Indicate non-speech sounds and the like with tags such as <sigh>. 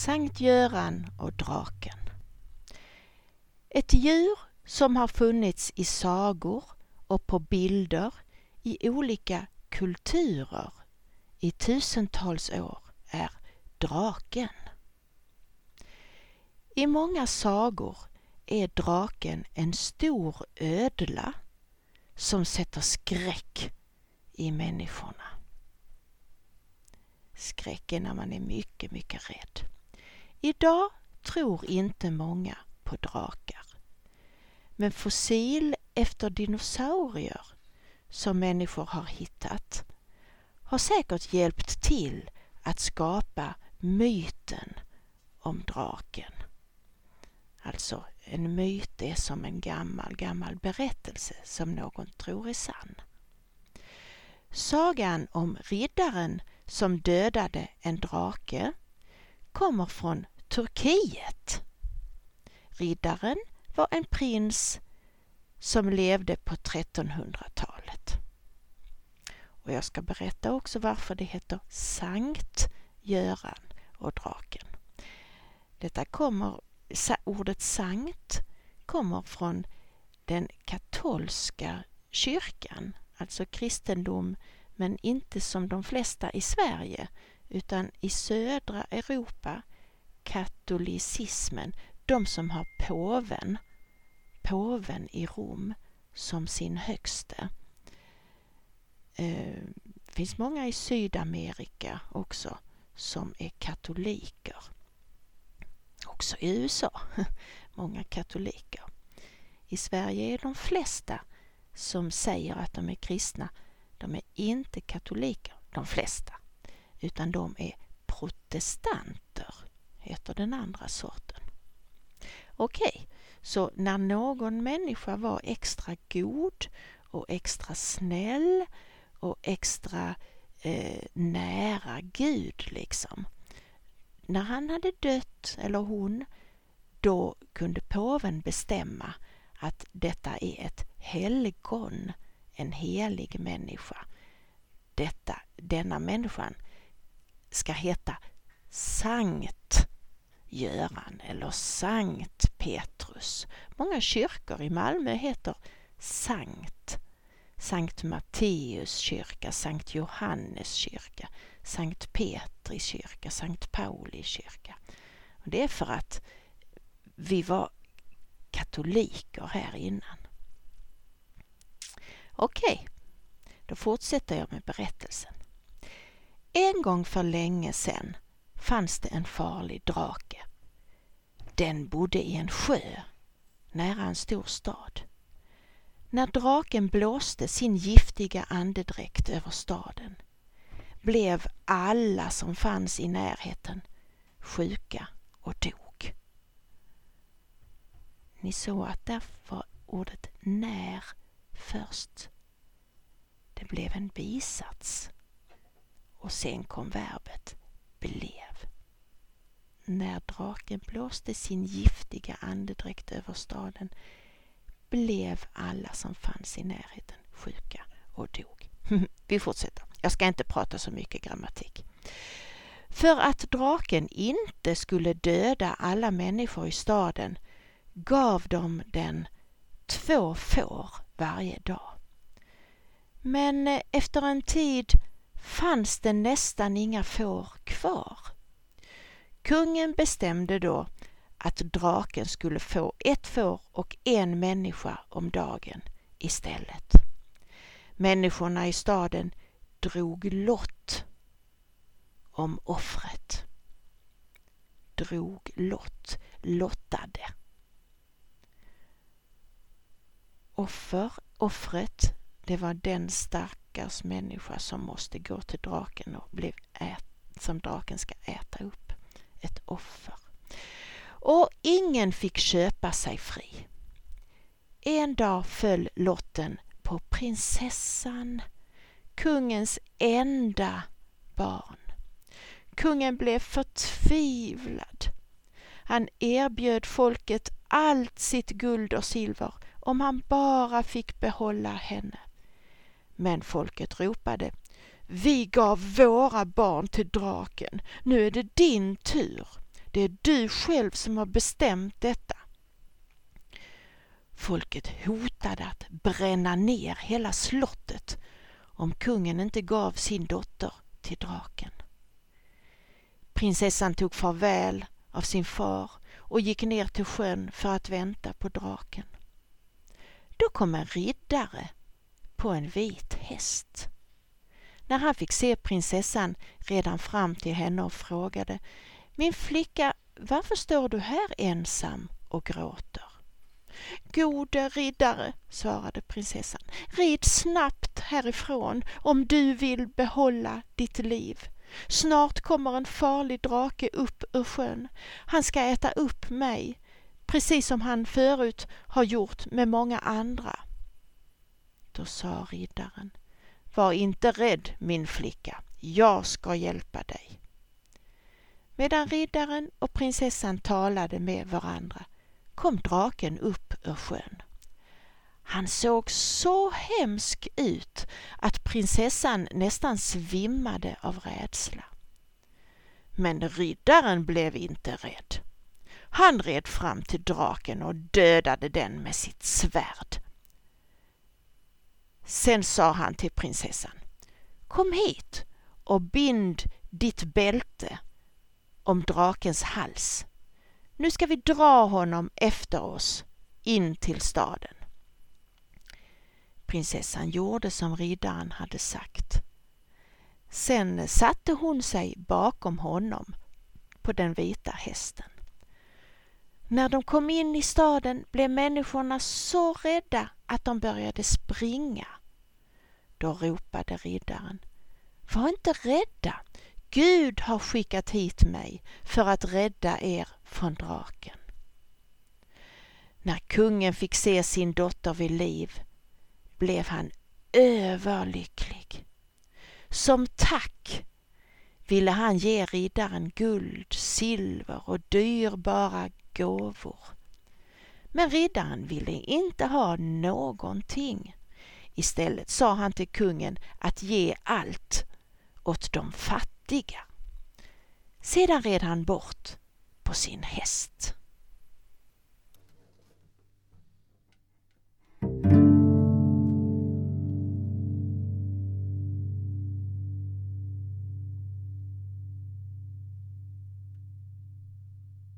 Sankt Göran och draken. Ett djur som har funnits i sagor och på bilder i olika kulturer i tusentals år är draken. I många sagor är draken en stor ödla som sätter skräck i människorna. Skräck är när man är mycket, mycket rädd. Idag tror inte många på drakar. Men fossil efter dinosaurier som människor har hittat har säkert hjälpt till att skapa myten om draken. Alltså en myt är som en gammal, gammal berättelse som någon tror är sann. Sagan om riddaren som dödade en drake kommer från Turkiet. Riddaren var en prins som levde på 1300-talet. Och jag ska berätta också varför det heter Sankt Göran och draken. Detta kommer, ordet sankt kommer från den katolska kyrkan, alltså kristendom, men inte som de flesta i Sverige, utan i södra Europa katolicismen, de som har påven, påven i Rom som sin högste. Eh, det eh, finns många i Sydamerika också som är katoliker. Också i USA, <laughs> många katoliker. I Sverige är de flesta som säger att de är kristna, de är inte katoliker, de flesta, utan de är protestanter, heter den andra sorten. Okej, okay, så när någon människa var extra god och extra snäll och extra eh, nära Gud liksom. När han hade dött, eller hon, då kunde påven bestämma att detta är ett helgon, en helig människa. Detta, denna människan ska heta Sankt Göran eller Sankt Petrus. Många kyrkor i Malmö heter Sankt. Sankt Matteus kyrka, Sankt Johannes kyrka, Sankt Petri kyrka, Sankt Pauli kyrka. Och det är för att vi var katoliker här innan. Okej, då fortsätter jag med berättelsen. En gång för länge sedan fanns det en farlig drake. Den bodde i en sjö nära en stor stad. När draken blåste sin giftiga andedräkt över staden blev alla som fanns i närheten sjuka och dog. Ni såg att där var ordet när först. Det blev en bisats och sen kom verbet blev. När draken blåste sin giftiga andedräkt över staden blev alla som fanns i närheten sjuka och dog. <laughs> Vi fortsätter. Jag ska inte prata så mycket grammatik. För att draken inte skulle döda alla människor i staden gav de den två får varje dag. Men efter en tid fanns det nästan inga får kvar. Kungen bestämde då att draken skulle få ett får och en människa om dagen istället. Människorna i staden drog lott om offret. Drog lott, lottade. Offer, offret, det var den stackars människa som måste gå till draken och bli ät, som draken ska äta upp. Ett offer och ingen fick köpa sig fri. En dag föll lotten på prinsessan, kungens enda barn. Kungen blev förtvivlad. Han erbjöd folket allt sitt guld och silver om han bara fick behålla henne. Men folket ropade vi gav våra barn till draken, nu är det din tur. Det är du själv som har bestämt detta. Folket hotade att bränna ner hela slottet om kungen inte gav sin dotter till draken. Prinsessan tog farväl av sin far och gick ner till sjön för att vänta på draken. Då kom en riddare på en vit häst. När han fick se prinsessan redan fram till henne och frågade Min flicka, varför står du här ensam och gråter? Gode riddare, svarade prinsessan, rid snabbt härifrån om du vill behålla ditt liv. Snart kommer en farlig drake upp ur sjön. Han ska äta upp mig, precis som han förut har gjort med många andra. Då sa riddaren, var inte rädd min flicka, jag ska hjälpa dig. Medan riddaren och prinsessan talade med varandra kom draken upp ur sjön. Han såg så hemsk ut att prinsessan nästan svimmade av rädsla. Men riddaren blev inte rädd. Han red fram till draken och dödade den med sitt svärd. Sen sa han till prinsessan Kom hit och bind ditt bälte om drakens hals. Nu ska vi dra honom efter oss in till staden. Prinsessan gjorde som riddaren hade sagt. Sen satte hon sig bakom honom på den vita hästen. När de kom in i staden blev människorna så rädda att de började springa. Då ropade riddaren. Var inte rädda, Gud har skickat hit mig för att rädda er från draken. När kungen fick se sin dotter vid liv blev han överlycklig. Som tack ville han ge riddaren guld, silver och dyrbara gåvor. Men riddaren ville inte ha någonting. Istället sa han till kungen att ge allt åt de fattiga. Sedan red han bort på sin häst.